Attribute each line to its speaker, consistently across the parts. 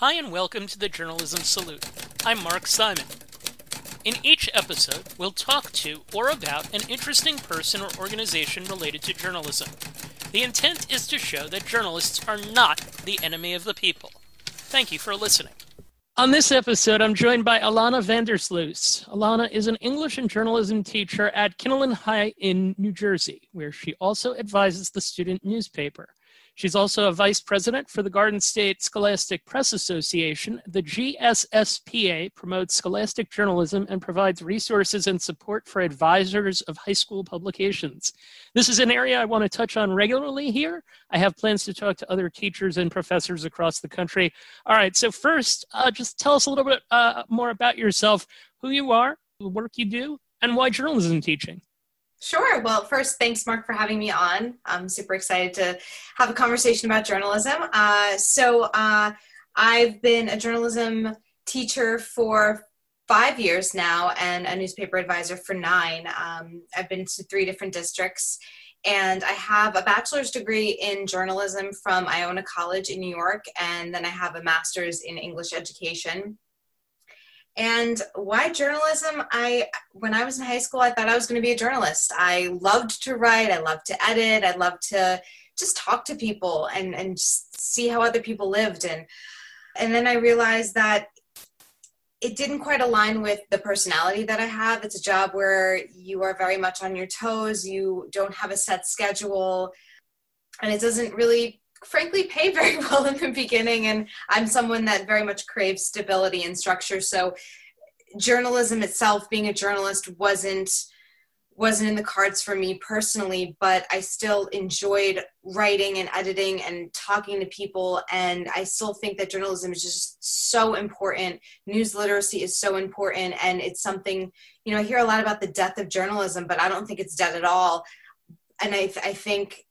Speaker 1: Hi, and welcome to the Journalism Salute. I'm Mark Simon. In each episode, we'll talk to or about an interesting person or organization related to journalism. The intent is to show that journalists are not the enemy of the people. Thank you for listening. On this episode, I'm joined by Alana Van Der Sluys. Alana is an English and journalism teacher at Kinnelon High in New Jersey, where she also advises the student newspaper. She's also a vice president for the Garden State Scholastic Press Association. The GSSPA promotes scholastic journalism and provides resources and support for advisors of high school publications. This is an area I want to touch on regularly here. I have plans to talk to other teachers and professors across the country. All right, so first, uh, just tell us a little bit uh, more about yourself, who you are, the work you do, and why journalism teaching.
Speaker 2: Sure. Well, first, thanks, Mark, for having me on. I'm super excited to have a conversation about journalism. Uh, so, uh, I've been a journalism teacher for five years now and a newspaper advisor for nine. Um, I've been to three different districts. And I have a bachelor's degree in journalism from Iona College in New York, and then I have a master's in English education and why journalism? I when I was in high school, I thought I was going to be a journalist. I loved to write. I loved to edit. I loved to just talk to people and and see how other people lived. And and then I realized that it didn't quite align with the personality that I have. It's a job where you are very much on your toes. You don't have a set schedule, and it doesn't really frankly pay very well in the beginning and i'm someone that very much craves stability and structure. So journalism itself being a journalist wasn't wasn't in the cards for me personally but i still enjoyed writing and editing and talking to people and i still think that journalism is just so important. News literacy is so important and it's something you know i hear a lot about the death of journalism but i don't think it's dead at all. And i, th- I think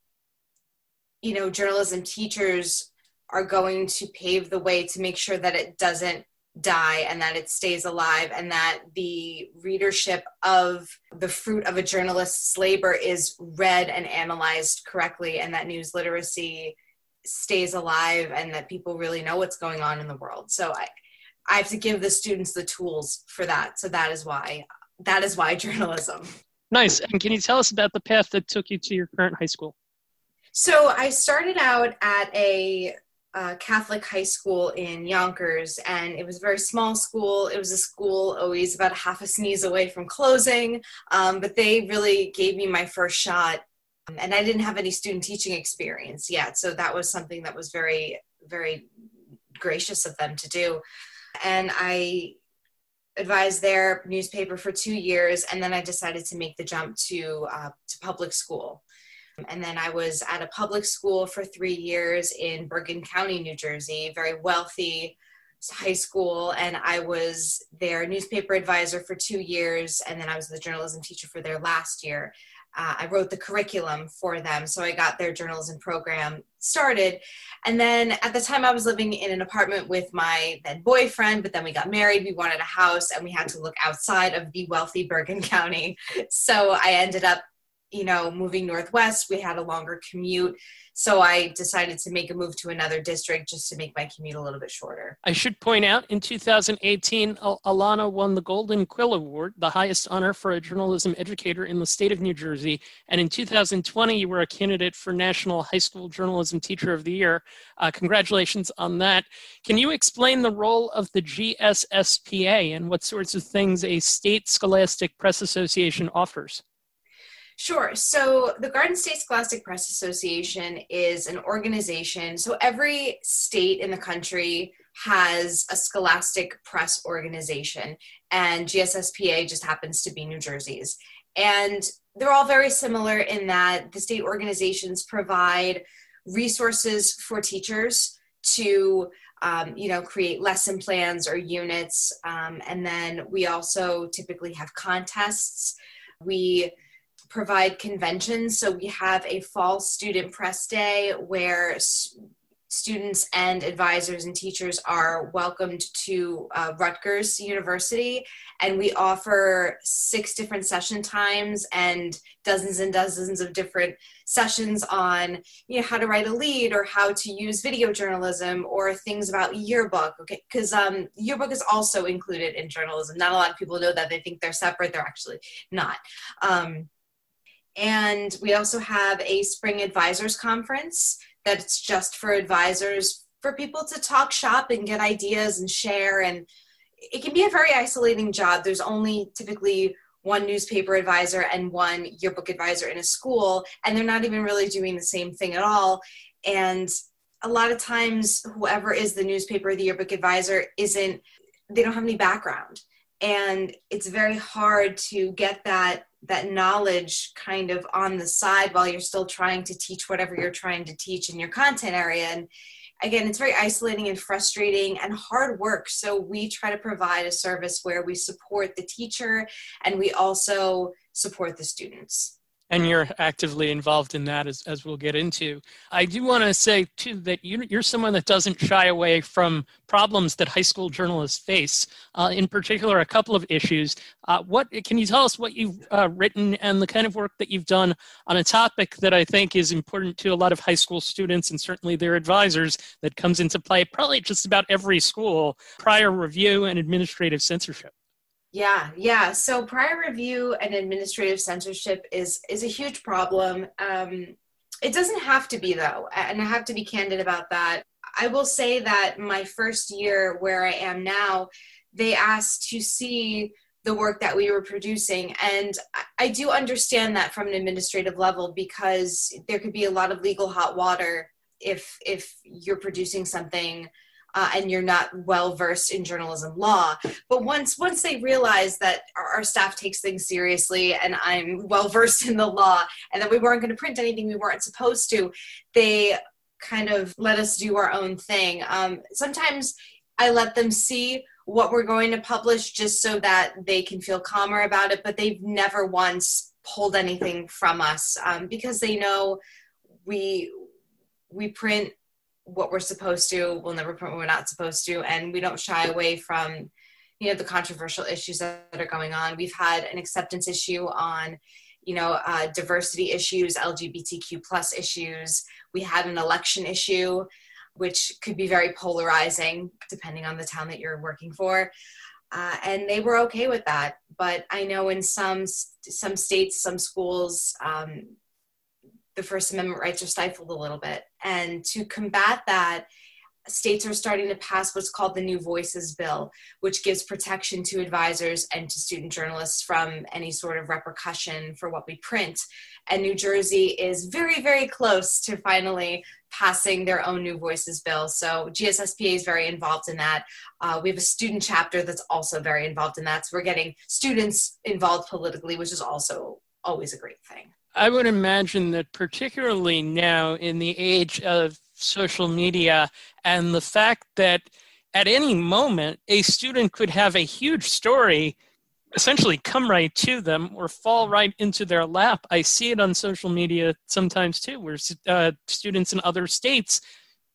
Speaker 2: you know journalism teachers are going to pave the way to make sure that it doesn't die and that it stays alive and that the readership of the fruit of a journalist's labor is read and analyzed correctly and that news literacy stays alive and that people really know what's going on in the world. So i i have to give the students the tools for that. So that is why that is why journalism.
Speaker 1: Nice. And can you tell us about the path that took you to your current high school
Speaker 2: so I started out at a uh, Catholic high school in Yonkers, and it was a very small school. It was a school always about half a sneeze away from closing, um, but they really gave me my first shot. And I didn't have any student teaching experience yet, so that was something that was very, very gracious of them to do. And I advised their newspaper for two years, and then I decided to make the jump to uh, to public school. And then I was at a public school for three years in Bergen County, New Jersey, very wealthy high school. And I was their newspaper advisor for two years. And then I was the journalism teacher for their last year. Uh, I wrote the curriculum for them. So I got their journalism program started. And then at the time, I was living in an apartment with my then boyfriend, but then we got married. We wanted a house and we had to look outside of the wealthy Bergen County. So I ended up you know, moving northwest, we had a longer commute. So I decided to make a move to another district just to make my commute a little bit shorter.
Speaker 1: I should point out in 2018, Alana won the Golden Quill Award, the highest honor for a journalism educator in the state of New Jersey. And in 2020, you were a candidate for National High School Journalism Teacher of the Year. Uh, congratulations on that. Can you explain the role of the GSSPA and what sorts of things a state scholastic press association offers?
Speaker 2: Sure. So the Garden State Scholastic Press Association is an organization. So every state in the country has a scholastic press organization, and GSSPA just happens to be New Jersey's. And they're all very similar in that the state organizations provide resources for teachers to um, you know create lesson plans or units um, and then we also typically have contests we provide conventions. So we have a fall student press day where students and advisors and teachers are welcomed to uh, Rutgers University, and we offer six different session times and dozens and dozens of different sessions on you know how to write a lead or how to use video journalism or things about yearbook. Okay, because um, yearbook is also included in journalism. Not a lot of people know that; they think they're separate. They're actually not. Um, and we also have a spring advisors conference that's just for advisors for people to talk shop and get ideas and share. And it can be a very isolating job. There's only typically one newspaper advisor and one yearbook advisor in a school and they're not even really doing the same thing at all. And a lot of times whoever is the newspaper or the yearbook advisor isn't they don't have any background. And it's very hard to get that that knowledge kind of on the side while you're still trying to teach whatever you're trying to teach in your content area. And again it's very isolating and frustrating and hard work. So we try to provide a service where we support the teacher and we also support the students
Speaker 1: and you're actively involved in that as, as we'll get into. I do want to say too that you, are someone that doesn't shy away from problems that high school journalists face uh, in particular a couple of issues. Uh, what can you tell us what you've uh, written and the kind of work that you've done on a topic that i think is important to a lot of high school students and certainly their advisors that comes into play probably just about every school prior review and administrative censorship
Speaker 2: yeah, yeah. So prior review and administrative censorship is is a huge problem. Um, it doesn't have to be though, and I have to be candid about that. I will say that my first year where I am now, they asked to see the work that we were producing, and I do understand that from an administrative level because there could be a lot of legal hot water if if you're producing something uh, and you're not well versed in journalism law. But once once they realize that our, our staff takes things seriously and I'm well versed in the law and that we weren't going to print anything we weren't supposed to, they kind of let us do our own thing. Um, sometimes I let them see what we're going to publish just so that they can feel calmer about it, but they've never once pulled anything from us um, because they know we we print what we're supposed to we'll never print what we're not supposed to and we don't shy away from you know the controversial issues that are going on. We've had an acceptance issue on you know uh, diversity issues lgbtq plus issues. We had an election issue which could be very polarizing depending on the town that you're working for. Uh, and they were okay with that. But i know in some some states some schools um, the First Amendment rights are stifled a little bit. And to combat that, states are starting to pass what's called the New Voices Bill, which gives protection to advisors and to student journalists from any sort of repercussion for what we print. And New Jersey is very, very close to finally passing their own New Voices Bill. So GSSPA is very involved in that. Uh, we have a student chapter that's also very involved in that. So we're getting students involved politically, which is also always a great thing.
Speaker 1: I would imagine that particularly now in the age of social media and the fact that at any moment a student could have a huge story essentially come right to them or fall right into their lap. I see it on social media sometimes too, where uh, students in other states,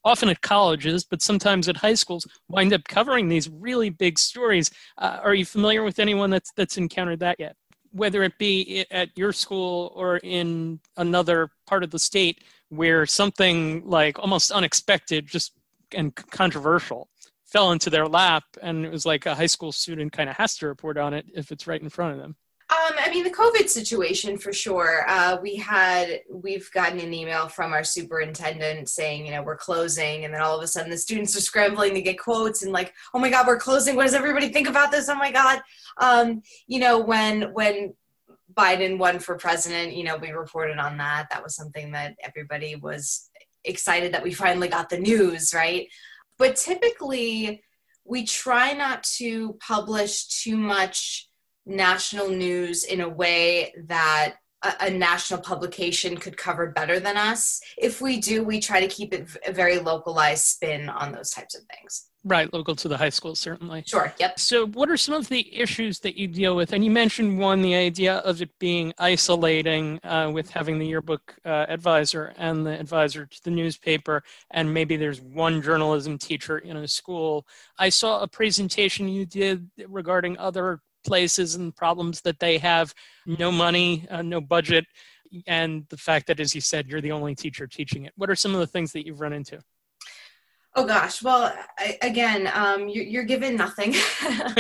Speaker 1: often at colleges, but sometimes at high schools, wind up covering these really big stories. Uh, are you familiar with anyone that's that's encountered that yet? Whether it be at your school or in another part of the state where something like almost unexpected just and controversial fell into their lap and it was like a high school student kind of has to report on it if it's right in front of them
Speaker 2: mean, the COVID situation for sure. Uh, we had, we've gotten an email from our superintendent saying, you know, we're closing. And then all of a sudden the students are scrambling to get quotes and like, oh my God, we're closing. What does everybody think about this? Oh my God. Um, you know, when, when Biden won for president, you know, we reported on that. That was something that everybody was excited that we finally got the news, right? But typically, we try not to publish too much national news in a way that a, a, national publication could cover better than us. If we do, we try to keep it a very localized spin on those types of things.
Speaker 1: Right, local to the high school, certainly.
Speaker 2: Sure, yep.
Speaker 1: So, what are some of the issues that you deal with? And you mentioned one, the idea of it being isolating uh, with having the yearbook uh, advisor and the advisor to the newspaper, and maybe there's one journalism teacher in a school. I saw a presentation you did regarding other places and problems that they have no money, uh, no budget, and the fact that, as you said, you're the only teacher teaching it. What are some of the things that you've run into?
Speaker 2: Oh gosh, well, I, again, um, you're, you're, given nothing.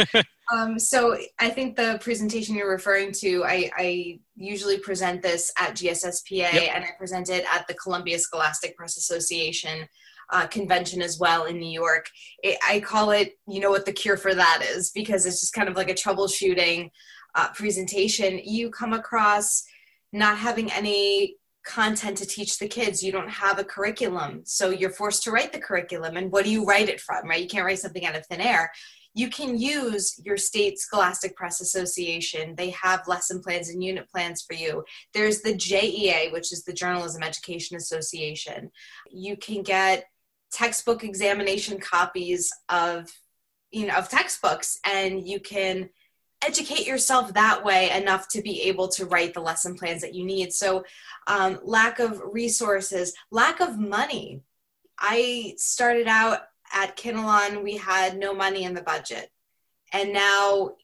Speaker 2: um, so I think the presentation you're referring to, I, I usually present this at GSSPA yep. and I present it at the Columbia Scholastic Press Association uh, convention as well in New York. It, I call it, you know what the cure for that is, because it's just kind of like a troubleshooting uh, presentation. You come across not having any content to teach the kids. You don't have a curriculum. So you're forced to write the curriculum. And what do you write it from, right? You can't write something out of thin air. You can use your state Scholastic Press Association. They have lesson plans and unit plans for you. There's the JEA, which is the Journalism Education Association. You can get textbook examination copies of you know of textbooks and you can educate yourself that way enough to be able to write the lesson plans that you need. So, um, lack of resources, lack of money. I started out at Kinnelon, we had no money in the budget. And now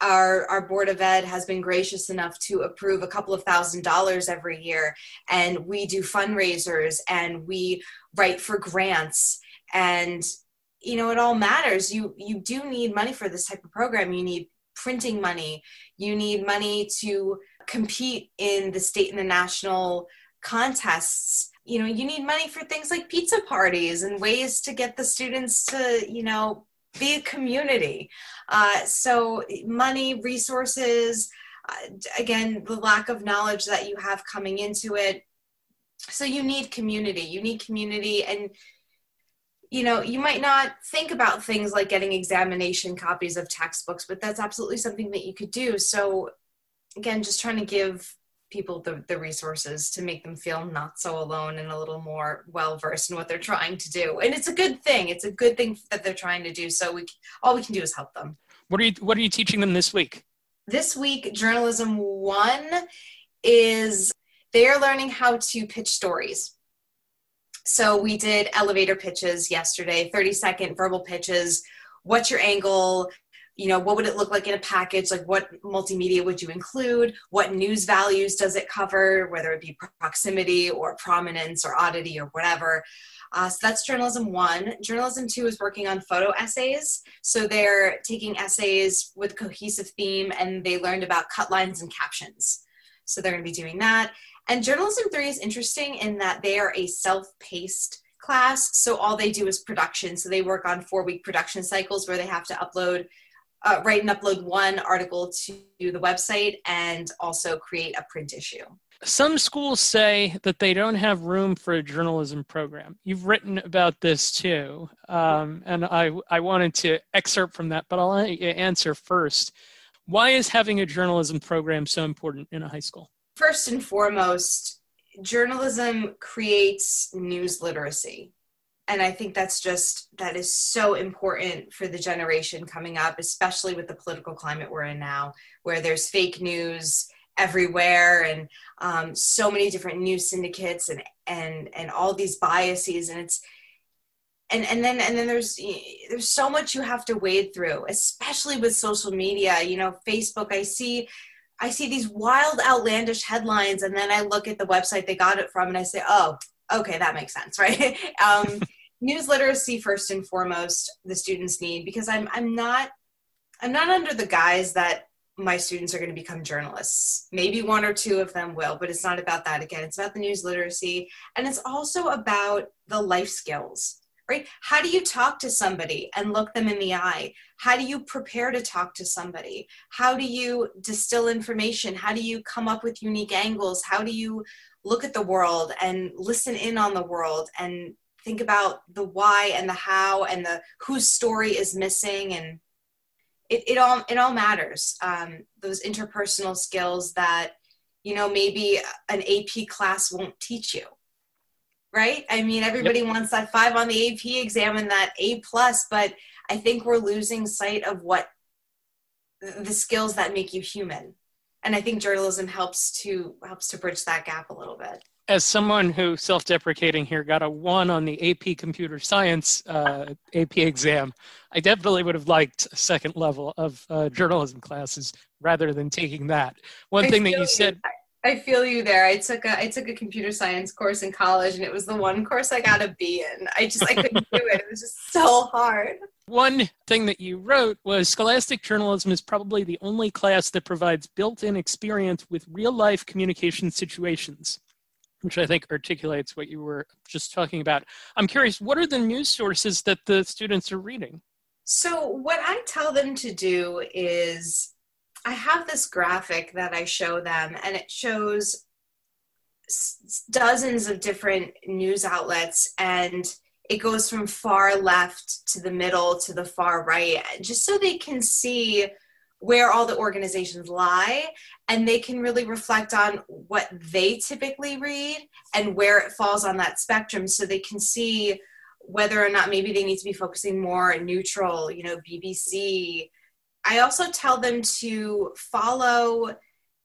Speaker 2: our, our board of ed has been gracious enough to approve a couple of thousand dollars every year. And we do fundraisers and we write for grants. And you know it all matters you you do need money for this type of program you need printing money. You need money to compete in the state and the national contests. You know, you need money for things like pizza parties and ways to get the students to, you know, be a community. Uh, so, money, resources, uh, again, the lack of knowledge that you have coming into it. So, you need community. You need community, and you know, you might not think about things like getting examination copies of textbooks, but that's absolutely something that you could do. So, again, just trying to give people the, the resources to make them feel not so alone and a little more well versed in what they're trying to do. And it's a good thing. It's a good thing that they're trying to do. So we all we can do is help them.
Speaker 1: What are you What are you teaching them this week?
Speaker 2: This week, journalism one is they are learning how to pitch stories. So we did elevator pitches yesterday, 30 second verbal pitches. What's your angle? You know, what would it look like in a package? Like, what multimedia would you include? What news values does it cover, whether it be proximity or prominence or oddity or whatever? Uh, so that's journalism one. Journalism two is working on photo essays. So they're taking essays with cohesive theme and they learned about cut lines and captions. So they're going to be doing that. And journalism three is interesting in that they are a self-paced class. So all they do is production. So they work on four-week production cycles where they have to upload, uh, write and upload one article to the website and also create a print issue.
Speaker 1: Some schools say that they don't have room for a journalism program. You've written about this too, um, and I I wanted to excerpt from that, but I'll answer first. Why is having a journalism program so important in a high school?
Speaker 2: first and foremost, journalism creates news literacy. And I think that's just, that is so important for the generation coming up, especially with the political climate we're in now, where there's fake news everywhere and um, so many different news syndicates and, and, and all these biases. And it's, and, and then and then there's there's so much you have to wade through especially with social media you know facebook i see I see these wild, outlandish headlines, and then I look at the website they got it from, and I say, "Oh, okay, that makes sense, right?" um, news literacy first and foremost, the students need because I'm I'm not I'm not under the guise that my students are going to become journalists. Maybe one or two of them will, but it's not about that. Again, it's about the news literacy, and it's also about the life skills right? How do you talk to somebody and look them in the eye? How do you prepare to talk to somebody? How do you distill information? How do you come up with unique angles? How do you look at the world and listen in on the world and think about the why and the how and the whose story is missing and it, it all it all matters. Um, those interpersonal skills that you know maybe an ap class won't teach you right? I mean everybody yep. wants that five on the ap exam and that a plus but i think we're losing sight of what the skills that make you human. And i think journalism helps to helps to bridge that gap a little bit
Speaker 1: as someone who self-deprecating here got a one on the ap computer science uh, ap exam i definitely would have liked a second level of uh, journalism classes rather than taking that one I thing that you said
Speaker 2: I feel you there. I took a I took a computer science course in college and it was the one course I got a B in. I just I couldn't do it. It was just so hard.
Speaker 1: One thing that you wrote was scholastic journalism is probably the only class that provides built-in experience with real-life communication situations, which I think articulates what you were just talking about. I'm curious, what are the news sources that the students are reading?
Speaker 2: So, what I tell them to do is I have this graphic that I show them, and it shows dozens of different news outlets, and it goes from far left to the middle to the far right, just so they can see where all the organizations lie and they can really reflect on what they typically read and where it falls on that spectrum so they can see whether or not maybe they need to be focusing more neutral you know bbc I also tell them to follow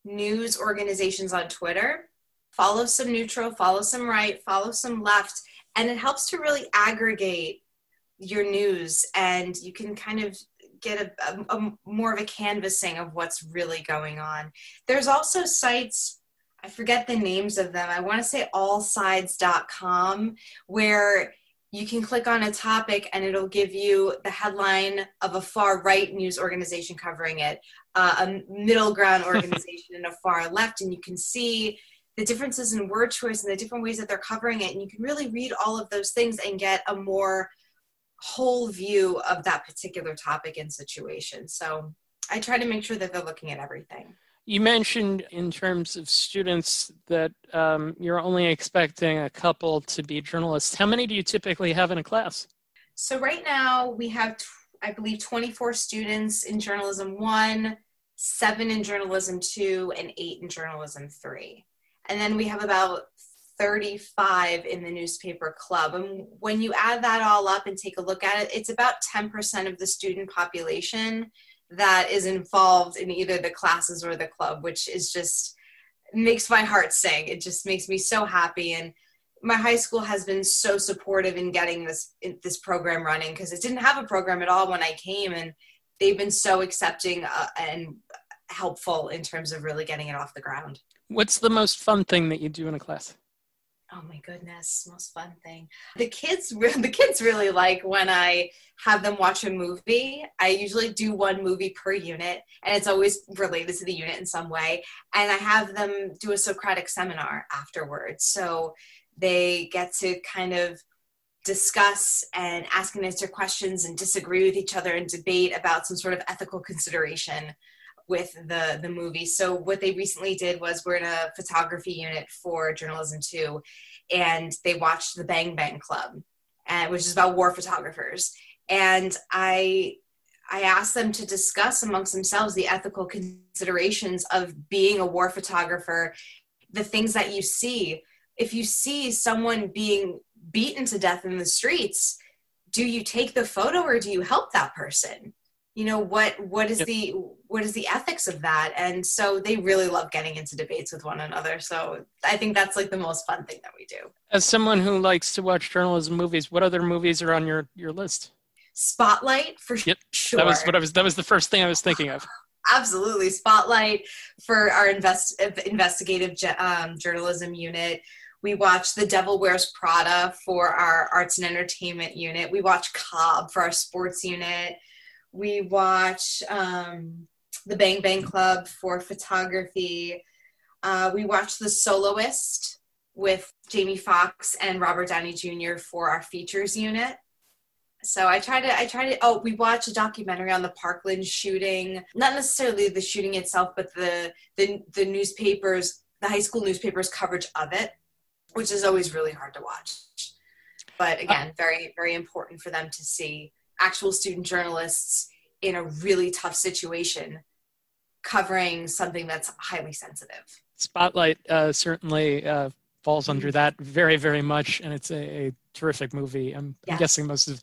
Speaker 2: news organizations on Twitter, follow some neutral, follow some right, follow some left, and it helps to really aggregate your news and you can kind of get a, a, a, more of a canvassing of what's really going on. There's also sites, I forget the names of them, I want to say allsides.com, where you can click on a topic and it'll give you the headline of a far right news organization covering it, uh, a middle ground organization, and a far left. And you can see the differences in word choice and the different ways that they're covering it. And you can really read all of those things and get a more whole view of that particular topic and situation. So I try to make sure that they're looking at everything.
Speaker 1: You mentioned in terms of students that um, you're only expecting a couple to be journalists. How many do you typically have in a class?
Speaker 2: So, right now we have, I believe, 24 students in journalism one, seven in journalism two, and eight in journalism three. And then we have about 35 in the newspaper club. And when you add that all up and take a look at it, it's about 10% of the student population that is involved in either the classes or the club, which is just makes my heart sing. It just makes me so happy. And my high school has been so supportive in getting this this program running because it didn't have a program at all when I came, and they've been so accepting uh, and helpful in terms of really getting it off the ground.
Speaker 1: What's the most fun thing that you do in a class?
Speaker 2: Oh my goodness most fun thing. The kids the kids really like when i have them watch a movie. I usually do one movie per unit and it's always related to the unit in some way. And i have them do a socratic seminar afterwards. So they get to kind of discuss and ask and answer questions and disagree with each other and debate about some sort of ethical consideration with the the movie. So what they recently did was we're in a photography unit for journalism two, and they watched the Bang Bang Club, and which is about war photographers. And I I asked them to discuss amongst themselves the ethical considerations of being a war photographer, the things that you see. If you see someone being beaten to death in the streets, do you take the photo or do you help that person? You know what what is yep. the what is the ethics of that? And so they really love getting into debates with one another. So i think that's like the most fun thing that we do.
Speaker 1: As someone who likes to watch journalism movies what other movies are on your your list?
Speaker 2: Spotlight for yep. sure.
Speaker 1: That was what i was that was the first thing i was thinking of.
Speaker 2: Absolutely. Spotlight for our invest investigative um, journalism unit. We watch The Devil Wears Prada for our arts and entertainment unit. We watch Cobb for our sports unit we watch um, the Bang Bang Club for photography. Uh, we watch The Soloist with Jamie Foxx and Robert Downey Jr. for our features unit. So I try to, I try to, oh, we watch a documentary on the Parkland shooting, not necessarily the shooting itself, but the, the, the newspapers, the high school newspapers coverage of it, which is always really hard to watch. But again, very, very important for them to see actual student journalists in a really tough situation covering something that's highly sensitive.
Speaker 1: Spotlight uh, certainly uh, falls under that very, very much, and it's a, a terrific movie. I'm, yes. I'm, guessing most of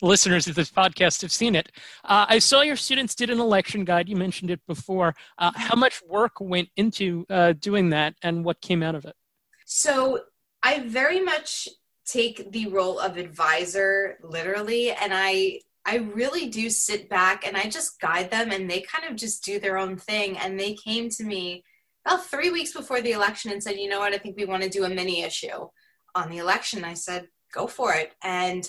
Speaker 1: the listeners of this podcast have seen it. Uh, I saw your students did an election guide. You mentioned it before. Uh, how much work went into uh, doing that, and what came out of it?
Speaker 2: So I very much take the role of advisor literally, and I I really do sit back and I just guide them, and they kind of just do their own thing. And they came to me about three weeks before the election and said, you know what, I think we want to do a mini issue on the election. I said, go for it. And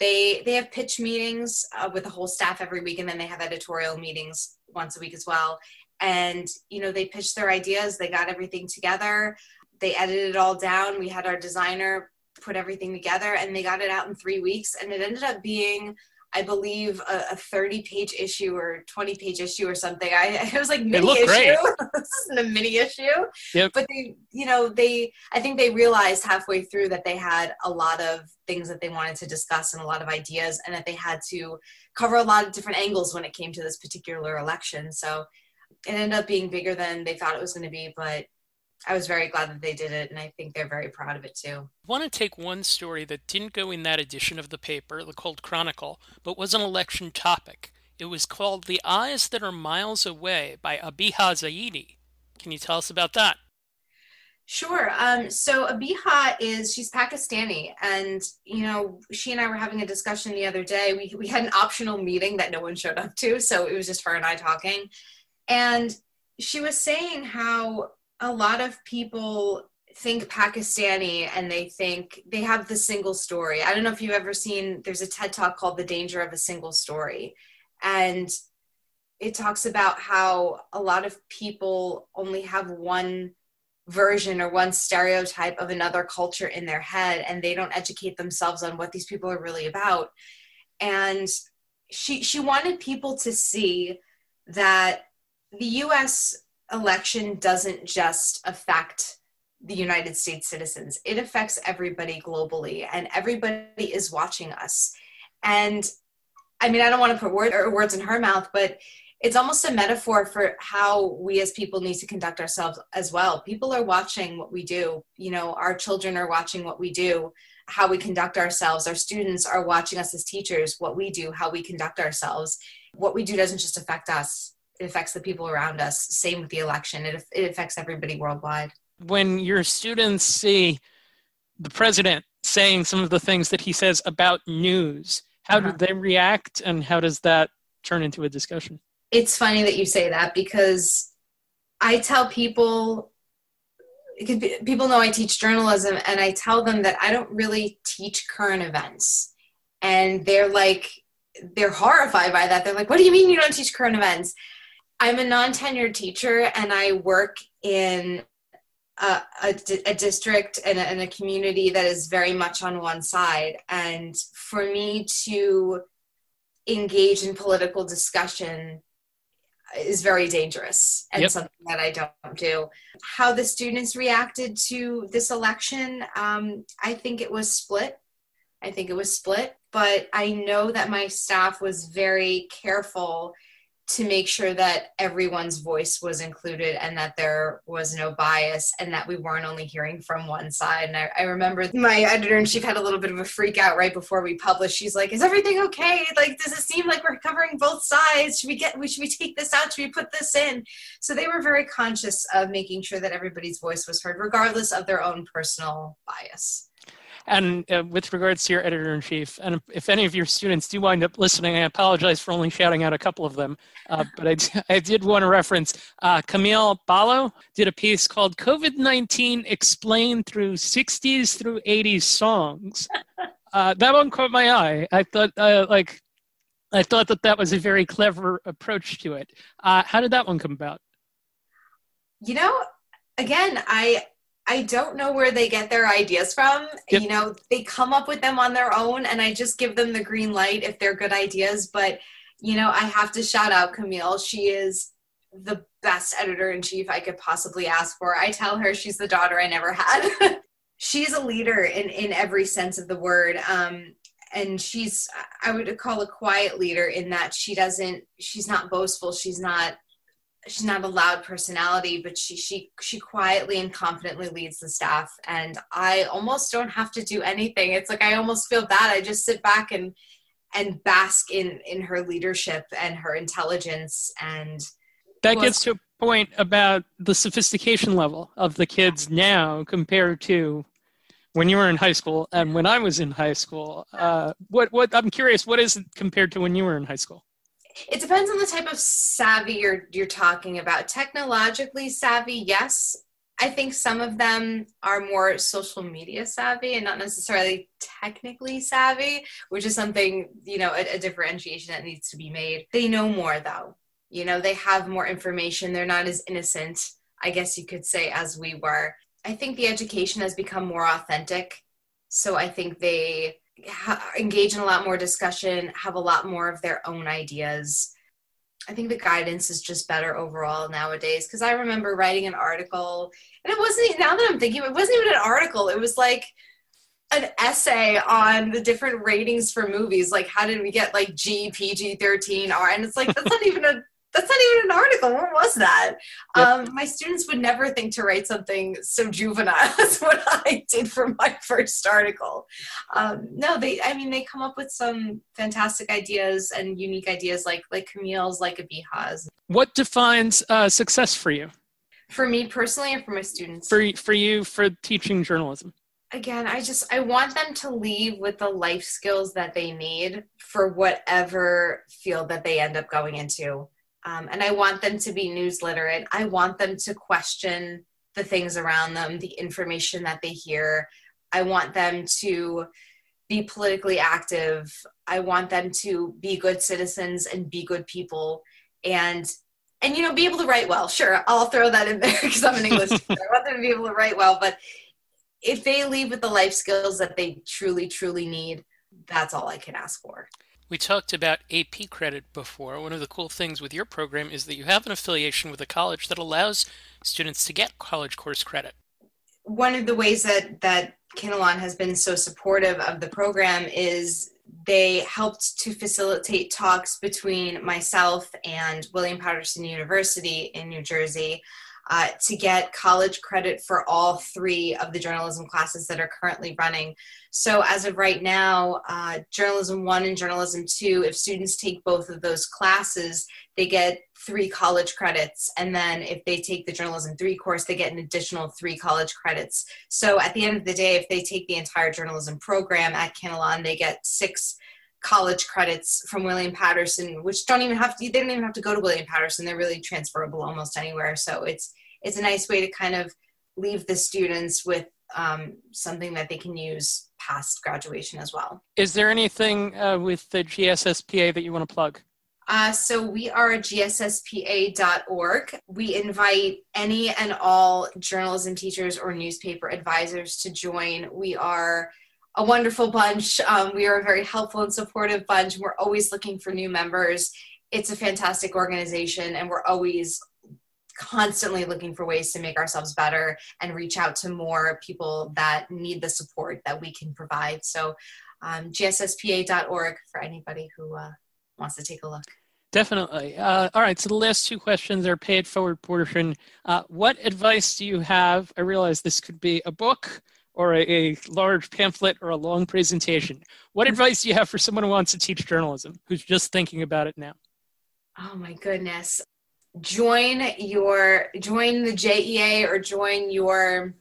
Speaker 2: they they have pitch meetings uh, with the whole staff every week, and then they have editorial meetings once a week as well. And you know, they pitched their ideas, they got everything together, they edited it all down. We had our designer put everything together, and they got it out in three weeks, and it ended up being I believe a, a, 30 page issue or 20 page issue or something. I it was like mini issue. this isn't a mini issue. Yep. But they, you know, they I think they realized halfway through that they had a lot of things that they wanted to discuss and a lot of ideas and that they had to cover a lot of different angles when it came to this particular election. So it ended up being bigger than they thought it was going to be, but I was very glad that they did it, and I think they're very proud of it too.
Speaker 1: I want to take one story that didn't go in that edition of the paper, the Colt Chronicle, but was an election topic. It was called The Eyes That Are Miles Away by Abiha Zaidi. Can you tell us about that?
Speaker 2: Sure. Um, so Abiha is she's Pakistani, and you know she and I were having a discussion the other day. We we had an optional meeting that no one showed up to, so it was just her and I talking, and she was saying how a lot of people think Pakistani and they think they have the single story. I don't know if you've ever seen, there's a TED talk called The Danger of a Single Story. And it talks about how a lot of people only have one version or one stereotype of another culture in their head and they don't educate themselves on what these people are really about. And she she wanted people to see that the US election doesn't just affect the United States citizens, it affects everybody globally, and everybody is watching us. And I mean, I don't want to put word, or words in her mouth, but it's almost a metaphor for how we as people need to conduct ourselves as well. People are watching what we do. You know, our children are watching what we do, how we conduct ourselves. Our students are watching us as teachers, what we do, how we conduct ourselves. What we do doesn't just affect us, it affects the people around us. Same with the election, it, it affects everybody worldwide.
Speaker 1: When your students see the president saying some of the things that he says about news, how uh-huh. do they react and how does that turn into a discussion?
Speaker 2: It's funny that you say that because I tell people people know I teach journalism and I tell them that I don't really teach current events. And they're like, they're horrified by that. They're like, what do you mean you don't teach current events? I'm a non tenured teacher and I work in a, a, a district and a, and a community that is very much on one side. And for me to engage in political discussion is very dangerous and yep. something that I don't do. How the students reacted to this election, um, I think it was split. I think it was split, but I know that my staff was very careful to make sure that everyone's voice was included and that there was no bias and that we weren't only hearing from one side. And I, I remember my editor in chief had a little bit of a freak out right before we published. She's like, "Is everything okay? Like, does it seem like we're covering both sides? Should we get? We should we take this out? Should we put this in?" So they were very conscious of making sure that everybody's voice was heard, regardless of their own personal bias.
Speaker 1: And uh, with regards to your editor in chief, and if any of your students do wind up listening, I apologize for only shouting out a couple of them. Uh, but I, I did want to reference uh, Camille Ballo did a piece called COVID 19 Explained Through 60s Through 80s Songs. Uh, that one caught my eye. I thought, uh, like, I thought that that was a very clever approach to it. Uh, how did that one come about?
Speaker 2: You know, again, I I don't know where they get their ideas from. Yep. You know, they come up with them on their own, and I just give them the green light if they're good ideas. But, you know, I have to shout out Camille. She is the best editor in chief I could possibly ask for. I tell her she's the daughter I never had. she's a leader in, in every sense of the word. Um, and she's, I would call a quiet leader in that she doesn't, she's not boastful. She's not she's not a loud personality, but she she she quietly and confidently leads the staff, and I almost don't have to do anything. It's like I almost feel bad. I just sit back and and bask in in her leadership and her intelligence and
Speaker 1: that gets to a point about the sophistication level of the kids now compared to when you were in high school and when I was in high school. Uh, what what I'm curious, what is it compared to when you were in high school?
Speaker 2: It depends on the type of savvy you're you're talking about. Technologically savvy, yes. I think some of them are more social media savvy and not necessarily technically savvy, which is something, you know, a, a differentiation that needs to be made. They know more though. You know, they have more information. They're not as innocent, I guess you could say, as we were. I think the education has become more authentic. So I think they ha- engage in a lot more discussion, have a lot more of their own ideas. I think the guidance is just better overall nowadays. Because I remember writing an article, and it wasn't, now that I'm thinking, it wasn't even an article. It was like, an essay on the different ratings for movies like how did we get like g pg 13 r and it's like that's not even a that's not even an article. What was that? Yep. Um, my students would never think to write something so juvenile as what I did for my first article. Um, no, they. I mean, they come up with some fantastic ideas and unique ideas, like like Camille's, like Abihas.
Speaker 1: What defines uh, success for you?
Speaker 2: For me personally, or for my students?
Speaker 1: For for you, for teaching journalism
Speaker 2: again i just i want them to leave with the life skills that they need for whatever field that they end up going into um, and I want them to be news literate. I want them to question the things around them, the information that they hear. I want them to be politically active. I want them to be good citizens and be good people and and you know be able to write well. Sure, I'll throw that in there because I'm an English teacher. I want them to be able to write well, but if they leave with the life skills that they truly truly need, that's all I can ask for.
Speaker 1: We talked about AP credit before. One of the cool things with your program is that you have an affiliation with a college that allows students to get college course credit.
Speaker 2: One of the ways that that Kinnelon has been so supportive of the program is they helped to facilitate talks between myself and William Paterson University in New Jersey uh, to get college credit for all three of the journalism classes that are currently running. So, as of right now, uh, Journalism 1 and Journalism 2, if students take both of those classes, they get three college credits. And then if they take the Journalism 3 course, they get an additional three college credits. So, at the end of the day, if they take the entire journalism program at Kinnelon, they get six college credits from William Paterson, which don't even have to, they don't even have to go to William Paterson. They're really transferable almost anywhere. So it's, it's a nice way to kind of leave the students with um, something that they can use past graduation as well.
Speaker 1: Is there anything uh, with the GSSPA that you want to plug?
Speaker 2: Uh, so we are gsspa.org. We invite any and all journalism teachers or newspaper advisors to join. We are a wonderful bunch. Um, we are a very helpful and supportive bunch. We're always looking for new members. It's a fantastic organization, and we're always constantly looking for ways to make ourselves better and reach out to more people that need the support that we can provide. So, um, gsspa.org for anybody who uh, wants to take a look.
Speaker 1: Definitely. Uh, all right. So the last two questions are paid forward portion. Uh, what advice do you have? I realize this could be a book or a, a, large pamphlet or a long presentation. What advice do you have for someone who wants to teach journalism, who's just thinking about it now?
Speaker 2: Oh my goodness. Join your join the JEA or join your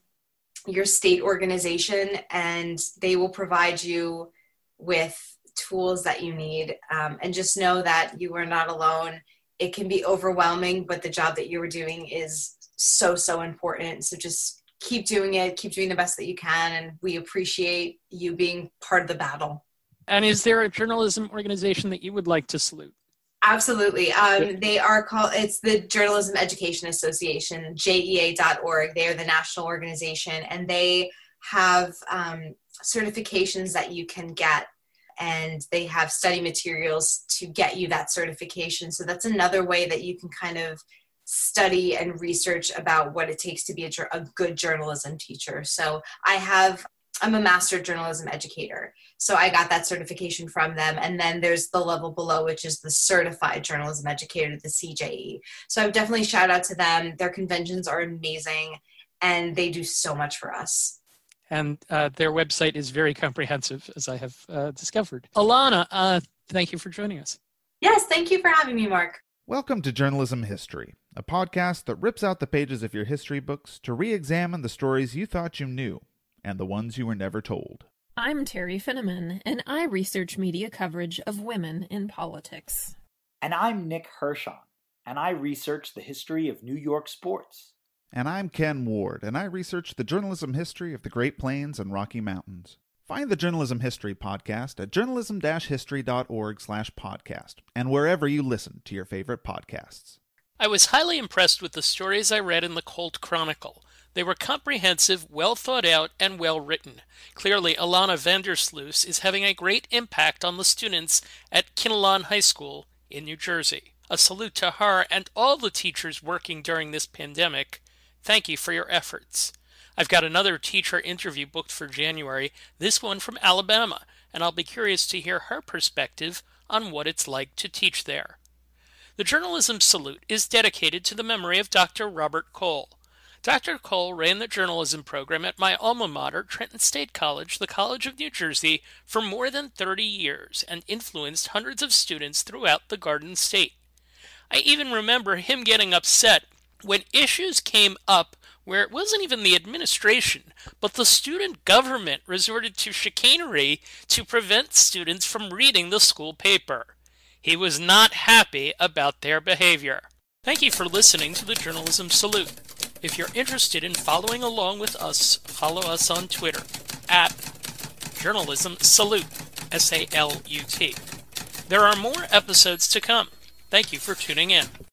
Speaker 2: your state organization and they will provide you with tools that you need um, and just know that you are not alone it can be overwhelming but the job that you are doing is so so important so just keep doing it, keep doing the best that you can, and we appreciate you being part of the battle.
Speaker 1: And is there a journalism organization that you would like to salute?
Speaker 2: Absolutely. Um, they are called, it's the Journalism Education Association, jea.org. They are the national organization, and they have um, certifications that you can get and they have study materials to get you that certification. So that's another way that you can kind of study and research about what it takes to be a, a good journalism teacher. So I have I'm a master journalism educator. So I got that certification from them. And then there's the level below, which is the certified journalism educator, the CJE. So I would definitely shout out to them. Their conventions are amazing and they do so much for us.
Speaker 1: And uh, their website is very comprehensive, as I have uh, discovered. Alana, uh, thank you for joining us.
Speaker 2: Yes, thank you for having me, Mark.
Speaker 3: Welcome to Journalism History, a podcast that rips out the pages of your history books to re examine the stories you thought you knew and the ones you were never told.
Speaker 4: I'm Teri Finneman, and I research media coverage of women in politics.
Speaker 5: And I'm Nick Hirshon, and I research the history of New York sports.
Speaker 3: And I'm Ken Ward, and I research the journalism history of the Great Plains and Rocky Mountains. Find the Journalism History podcast at journalism-history.org slash podcast and wherever you listen to your favorite podcasts.
Speaker 1: I was highly impressed with the stories I read in the Colt Chronicle. They were comprehensive, well thought out, and well written. Clearly, Alana Van Der Sluys is having a great impact on the students at Kinnelon High School in New Jersey. A salute to her and all the teachers working during this pandemic. Thank you for your efforts. I've got another teacher interview booked for January, this one from Alabama, and I'll be curious to hear her perspective on what it's like to teach there. The Journalism Salute is dedicated to the memory of Dr. Robert Cole. Dr. Cole ran the journalism program at my alma mater, Trenton State College, the College of New Jersey, for more than 30 years and influenced hundreds of students throughout the Garden State. I even remember him getting upset when issues came up where it wasn't even the administration, but the student government resorted to chicanery to prevent students from reading the school paper. He was not happy about their behavior. Thank you for listening to the Journalism Salute. If you're interested in following along with us, follow us on Twitter at Journalism Salute, S A L U T. There are more episodes to come. Thank you for tuning in.